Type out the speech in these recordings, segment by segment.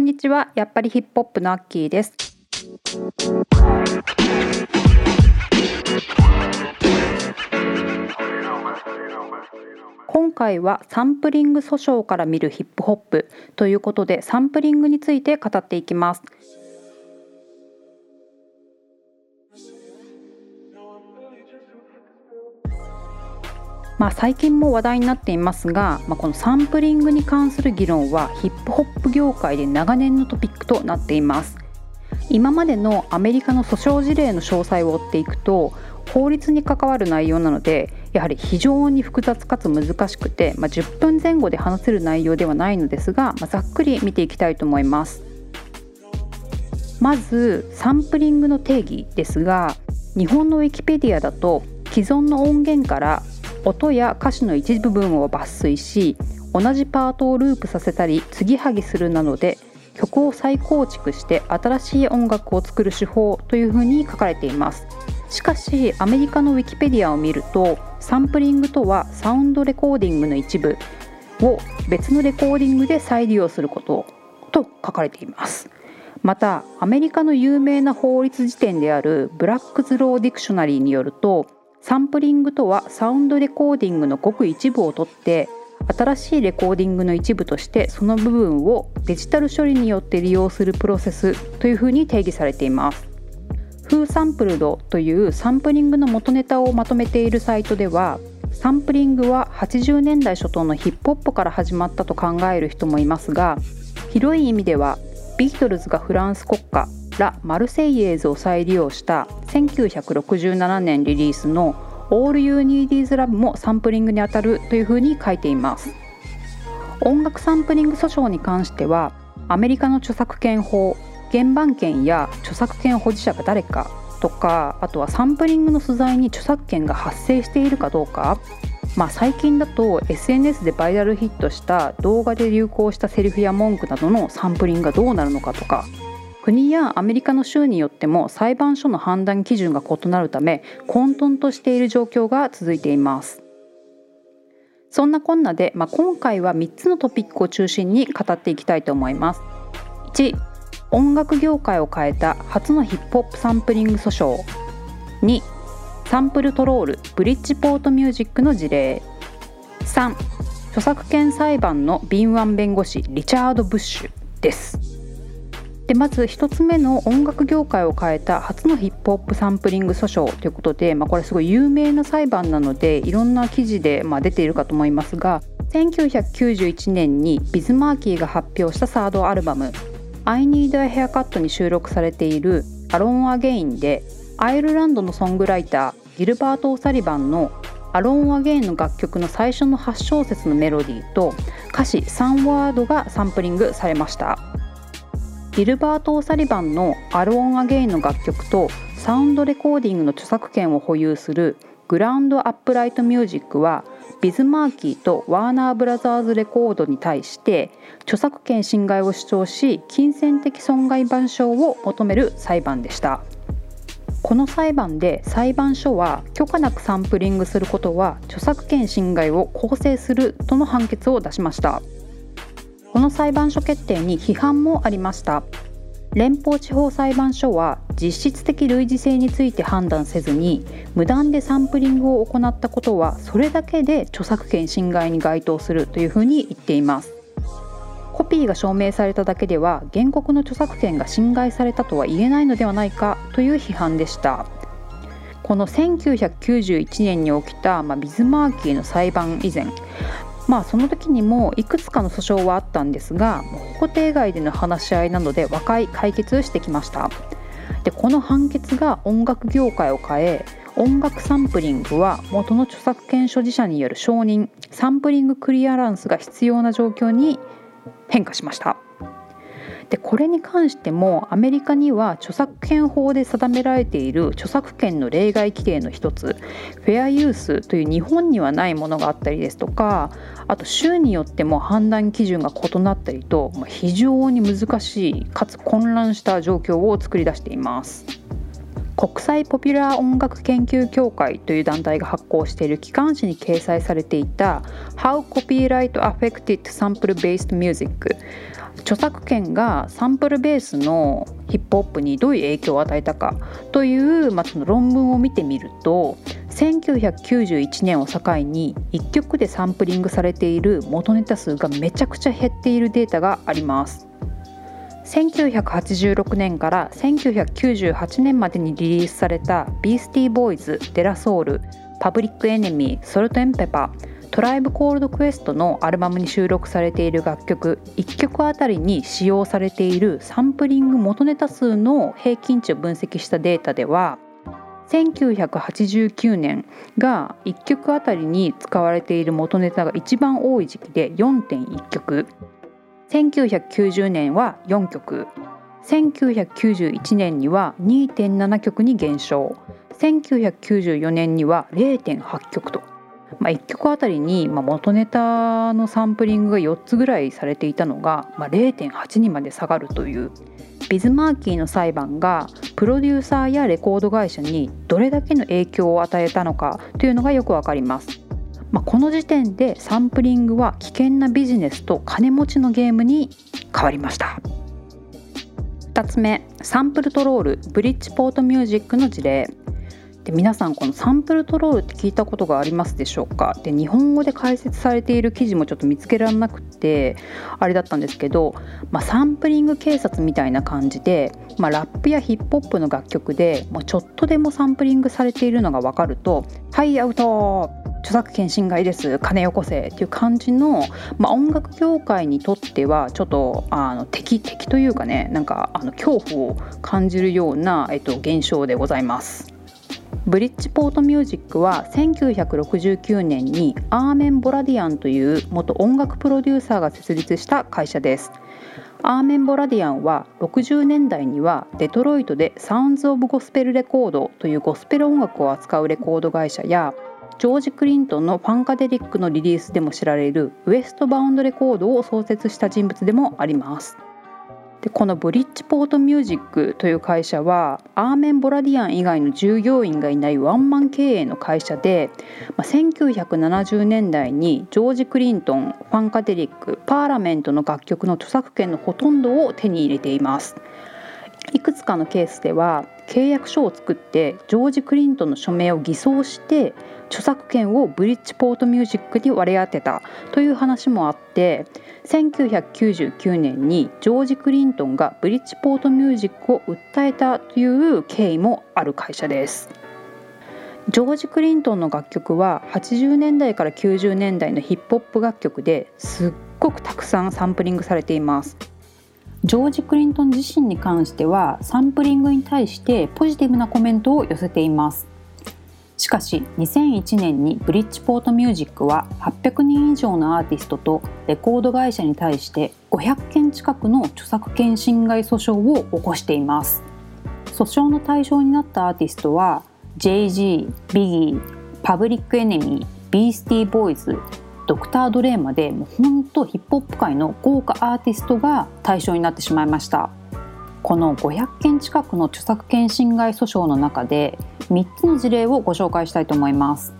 んにちは。やっぱりヒップホップのアッキーです。今回はサンプリング訴訟から見るヒップホップということでサンプリングについて語っていきます。まあ、最近も話題になっていますが、まあ、このサンプリングに関する議論はヒップホップ業界で長年のトピックとなっています。今までのアメリカの訴訟事例の詳細を追っていくと法律に関わる内容なのでやはり非常に複雑かつ難しくて、まあ、10分前後で話せる内容ではないのですが、まあ、ざっくり見ていきたいと思います。まずサンプリングの定義ですが日本のウィキペディアだと既存の音源から音や歌詞の一部分を抜粋し同じパートをループさせたり継ぎはぎするなどで曲を再構築して新しい音楽を作る手法というふうに書かれています。しかしアメリカのウィキペディアを見るとサンプリングとはサウンドレコーディングの一部を別のレコーディングで再利用することと書かれています。またアメリカの有名な法律辞典である Black's Law Dictionary によるとサンプリングとはサウンドレコーディングのごく一部を取って新しいレコーディングの一部としてその部分をデジタル処理によって利用するプロセスというふうに定義されています。フーサンプルドというサンプリングの元ネタをまとめているサイトではサンプリングは80年代初頭のヒップホップから始まったと考える人もいますが広い意味ではビートルズがフランス国家ラ・マルセイエーズを再利用した1967年リリースの All You Need Is Love もサンプリングにあたるというふうに書いています。音楽サンプリング訴訟に関してはアメリカの著作権法原版権や著作権保持者が誰かとかあとはサンプリングの素材に著作権が発生しているかどうか。まあ、最近だと SNS でバイラルヒットした動画で流行したセリフや文句などのサンプリングがどうなるのかとか国やアメリカの州によっても裁判所の判断基準が異なるため混沌としている状況が続いています。そんなこんなで、まあ、今回は3つのトピックを中心に語っていきたいと思います。1音楽業界を変えた初のヒップホップサンプリング訴訟。2サンプルトロールブリッジポートミュージックの事例。3著作権裁判の敏腕弁護士リチャード・ブッシュです。でまず1つ目の音楽業界を変えた初のヒップホップサンプリング訴訟ということで、まあ、これすごい有名な裁判なのでいろんな記事でま出ているかと思いますが1991年にビズマーキーが発表したサードアルバム「I Need a Haircut」に収録されている「 Alone Again」でアイルランドのソングライターギルバート・オサリバンの「 Alone Again」の楽曲の最初の8小節のメロディーと歌詞3ワードがサンプリングされました。ギルバート・オサリバンの「 Alone Again」の楽曲とサウンドレコーディングの著作権を保有するグランド・アップライト・ミュージックはビズマーキーとワーナー・ブラザーズ・レコードに対して著作権侵害を主張し金銭的損害賠償を求める裁判でした。この裁判で裁判所は許可なくサンプリングすることは著作権侵害を構成するとの判決を出しました。この裁判所決定に批判もありました。連邦地方裁判所は実質的類似性について判断せずに無断でサンプリングを行ったことはそれだけで著作権侵害に該当するというふうに言っています。コピーが証明されただけでは原告の著作権が侵害されたとは言えないのではないかという批判でした。この1991年に起きた、まあ、ビズマーキーの裁判以前まあその時にもいくつかの訴訟はあったんですが法廷外での話し合いなどで和解解決してきました。でこの判決が音楽業界を変え音楽サンプリングは元の著作権所持者による承認サンプリングクリアランスが必要な状況に変化しました。でこれに関してもアメリカには著作権法で定められている著作権の例外規定の一つフェアユースという日本にはないものがあったりですとかあと州によっても判断基準が異なったりと非常に難しいかつ混乱した状況を作り出しています。国際ポピュラー音楽研究協会という団体が発行している機関誌に掲載されていた How Copyright Affected Sample Based Music 著作権がサンプルベースのヒップホップにどういう影響を与えたかという、まあ、その論文を見てみると1991年を境に1曲でサンプリングされている元ネタ数がめちゃくちゃ減っているデータがあります。1986年から1998年までにリリースされたビースティーボーイズ、デラソウル、パブリックエネミー、ソルトエンペパー、トライブコールドクエストのアルバムに収録されている楽曲1曲あたりに使用されているサンプリング元ネタ数の平均値を分析したデータでは1989年が1曲あたりに使われている元ネタが一番多い時期で4.1曲1990年は4曲1991年には2.7曲に減少1994年には0.8曲と。まあ、1曲あたりに、まあ、元ネタのサンプリングが4つぐらいされていたのが、まあ、0.8にまで下がるという。ビズマーキーの裁判がプロデューサーやレコード会社にどれだけの影響を与えたのかというのがよくわかります。まあ、この時点でサンプリングは危険なビジネスと金持ちのゲームに変わりました。2つ目サンプルトロールブリッジポートミュージックの事例。で皆さんこのサンプルトロールって聞いたことがありますでしょうか？で日本語で解説されている記事もちょっと見つけられなくてあれだったんですけど、まあ、サンプリング警察みたいな感じで、まあ、ラップやヒップホップの楽曲で、まあ、ちょっとでもサンプリングされているのが分かると「はいアウト!」著作権侵害です金よこせっていう感じの、まあ、音楽業界にとってはちょっとあの敵敵というかねなんかあの恐怖を感じるような、えっと、現象でございます。ブリッジポートミュージックは1969年にアーメン・ボラディアンという元音楽プロデューサーが設立した会社です。アーメン・ボラディアンは60年代にはデトロイトでサウンズ・オブ・ゴスペル・レコードというゴスペル音楽を扱うレコード会社やジョージ・クリントンのファンカデリックのリリースでも知られるウエストバウンドレコードを創設した人物でもあります。でこのブリッジポートミュージックという会社はアーメン・ボラディアン以外の従業員がいないワンマン経営の会社で、まあ、1970年代にジョージ・クリントンファンカデリックパーラメントの楽曲の著作権のほとんどを手に入れています。いくつかのケースでは契約書を作ってジョージ・クリントンの署名を偽装して著作権をブリッジポートミュージックに割り当てたという話もあって1999年にジョージ・クリントンがブリッジポートミュージックを訴えたという経緯もある会社です。ジョージ・クリントンの楽曲は80年代から90年代のヒップホップ楽曲ですっごくたくさんサンプリングされています。ジョージ・クリントン自身に関してはサンプリングに対してポジティブなコメントを寄せています。しかし2001年にブリッジポートミュージックは800人以上のアーティストとレコード会社に対して500件近くの著作権侵害訴訟を起こしています訴訟の対象になったアーティストは JG、ビギー、パブリックエネミー、ビースティーボーイズ、ドクター・ドレーまでもうほんとヒップホップ界の豪華アーティストが対象になってしまいました。この500件近くの著作権侵害訴訟の中で3つの事例をご紹介したいと思います。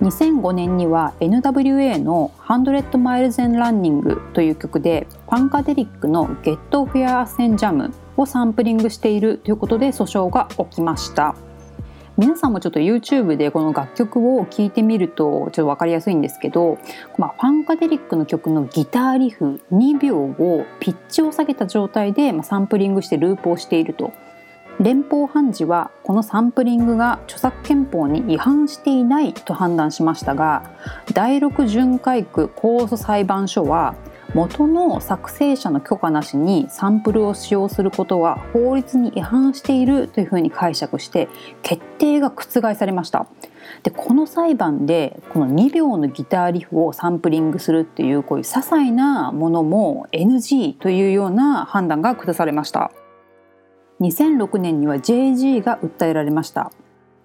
2005年には NWA の「100 Miles and Running」という曲でパンカデリックの「Get Fair and Jam」をサンプリングしているということで訴訟が起きました。皆さんもちょっと YouTube でこの楽曲を聴いてみるとちょっと分かりやすいんですけど、まあ、ファンカデリックの曲のギターリフ2秒をピッチを下げた状態で、まサンプリングしてループをしていると。連邦判事はこのサンプリングが著作権法に違反していないと判断しましたが第6巡回区控訴裁判所は元の作成者の許可なしにサンプルを使用することは法律に違反しているというふうに解釈して決定が覆されました。でこの裁判でこの2秒のギターリフをサンプリングするっていうこういう些細なものも NG というような判断が下されました。2006年には JG が訴えられました。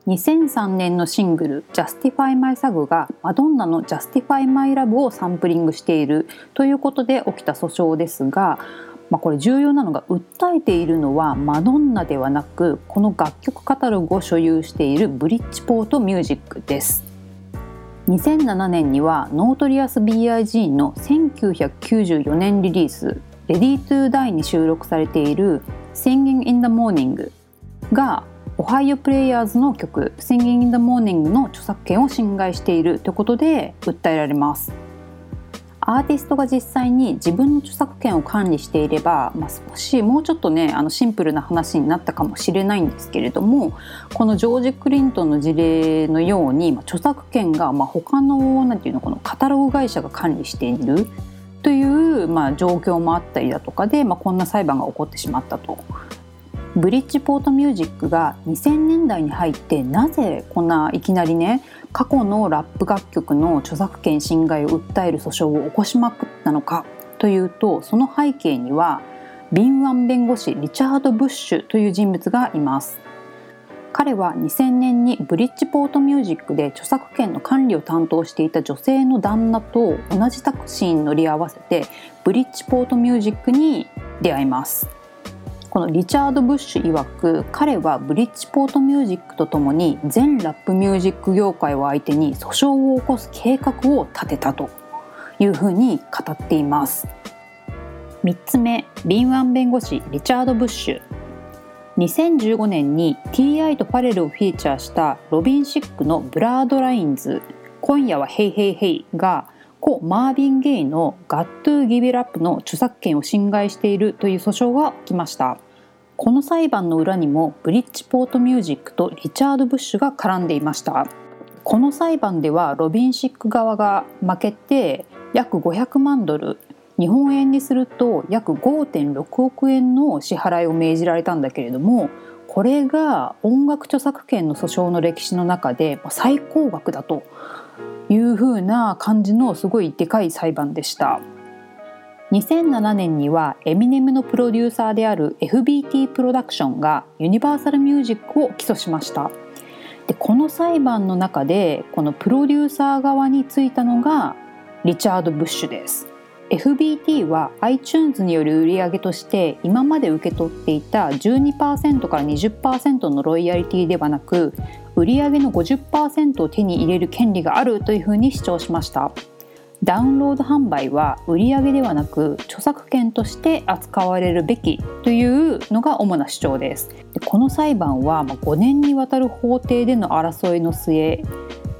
2003年のシングル「Justify My Sag」がマドンナの「Justify My Love」をサンプリングしているということで起きた訴訟ですが、まあ、これ重要なのが訴えているのはマドンナではなくこの楽曲カタログを所有しているブリッジポートミュージックです。2007年にはノートリアス BIG の1994年リリース「Ready to Die」に収録されている「Singing in the Morning」がオハイオプレイヤーズの曲「Singing in the Morning」の著作権を侵害しているということで訴えられます。アーティストが実際に自分の著作権を管理していれば、まあ、少しもうちょっとねあのシンプルな話になったかもしれないんですけれどもこのジョージ・クリントンの事例のように、まあ、著作権が、まあ、他のなんていうのこのカタログ会社が管理しているという、まあ、状況もあったりだとかで、まあ、こんな裁判が起こってしまったと。ブリッジポートミュージックが2000年代に入ってなぜこんないきなりね過去のラップ楽曲の著作権侵害を訴える訴訟を起こしまくったのかというとその背景には敏腕弁護士リチャード・ブッシュという人物がいます。彼は2000年にブリッジポートミュージックで著作権の管理を担当していた女性の旦那と同じタクシーに乗り合わせてブリッジポートミュージックに出会います。このリチャード・ブッシュ曰く彼はブリッジポートミュージックとともに全ラップミュージック業界を相手に訴訟を起こす計画を立てたというふうに語っています。3つ目敏腕弁護士リチャード・ブッシュ。2015年に TI とパレルをフィーチャーしたロビン・シックの Blurred Lines。今夜はヘイヘイヘイが故マービン・ゲイの「ガットゥ・ギビラップ」の著作権を侵害しているという訴訟が起きました。この裁判の裏にもブリッジポートミュージックとリチャード・ブッシュが絡んでいましたこの裁判ではロビンシック側が負けて約500万ドル日本円にすると約5.6億円の支払いを命じられたんだけれどもこれが音楽著作権の訴訟の歴史の中で最高額だという風な感じのすごいでかい裁判でした。2007年にはエミネムのプロデューサーである FBT プロダクションがユニバーサルミュージックを起訴しました。でこの裁判の中でこのプロデューサー側についたのがリチャード・ブッシュです。FBT は iTunes による売り上げとして今まで受け取っていた12%から20%のロイヤリティではなく売上の50%を手に入れる権利があるというふうに主張しました。ダウンロード販売は売上ではなく著作権として扱われるべきというのが主な主張です。でこの裁判は5年にわたる法廷での争いの末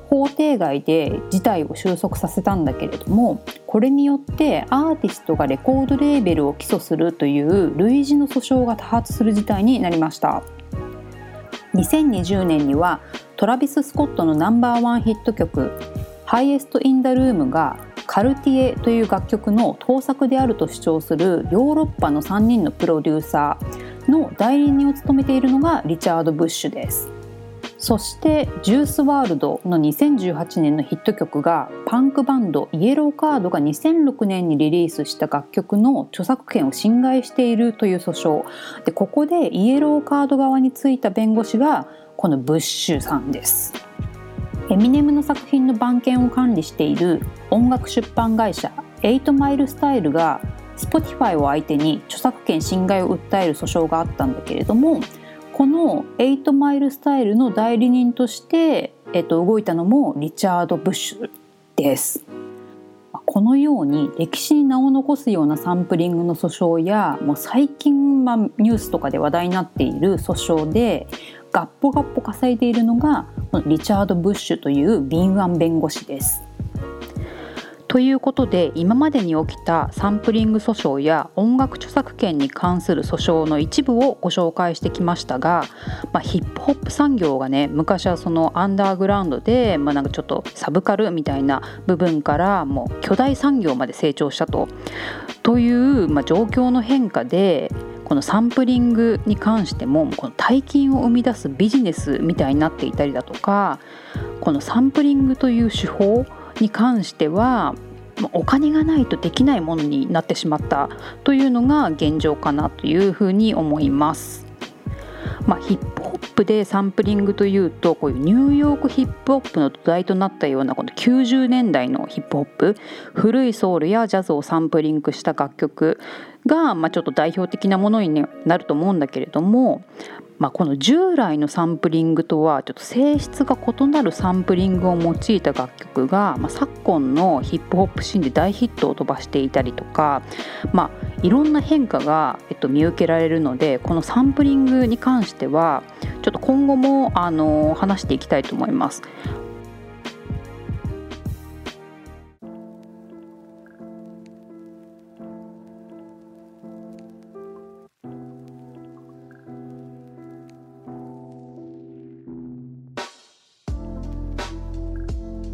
法廷外で事態を収束させたんだけれどもこれによってアーティストがレコードレーベルを起訴するという類似の訴訟が多発する事態になりました。2020年にはトラビス・スコットのナンバーワンヒット曲「 Highest in the Room」が Cartier という楽曲の盗作であると主張するヨーロッパの3人のプロデューサーの代理人を務めているのがリチャード・ブッシュです。そして「ジュースワールド」の2018年のヒット曲がパンクバンドイエローカードが2006年にリリースした楽曲の著作権を侵害しているという訴訟でここでイエローカード側についた弁護士がこのブッシュさんです。エミネムの作品の版権を管理している音楽出版会社8マイルスタイルが Spotify を相手に著作権侵害を訴える訴訟があったんだけれどもこの8マイルスタイルの代理人として、えっと、動いたのもリチャード・ブッシュです。このように歴史に名を残すようなサンプリングの訴訟やもう最近、ま、ニュースとかで話題になっている訴訟でガッポガッポ稼いでいるのがこのリチャード・ブッシュという敏腕弁護士です。ということで今までに起きたサンプリング訴訟や音楽著作権に関する訴訟の一部をご紹介してきましたが、まあ、ヒップホップ産業がね昔はそのアンダーグラウンドで、まあ、なんかちょっとサブカルみたいな部分からもう巨大産業まで成長したと。という、まあ、状況の変化でこのサンプリングに関してもこの大金を生み出すビジネスみたいになっていたりだとかこのサンプリングという手法に関してはお金がないとできないものになってしまったというのが現状かなというふうに思います。まあ、ヒップホップでサンプリングというとこういうニューヨークヒップホップの土台となったようなこの90年代のヒップホップ古いソウルやジャズをサンプリングした楽曲が、まあ、ちょっと代表的なものになると思うんだけれどもまあ、この従来のサンプリングとはちょっと性質が異なるサンプリングを用いた楽曲が、まあ、昨今のヒップホップシーンで大ヒットを飛ばしていたりとか、まあ、いろんな変化が、えっと、見受けられるのでこのサンプリングに関してはちょっと今後もあの話していきたいと思います。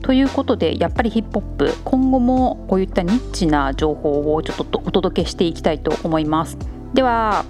ということでやっぱりヒップホップ今後もこういったニッチな情報をちょっとお届けしていきたいと思います。では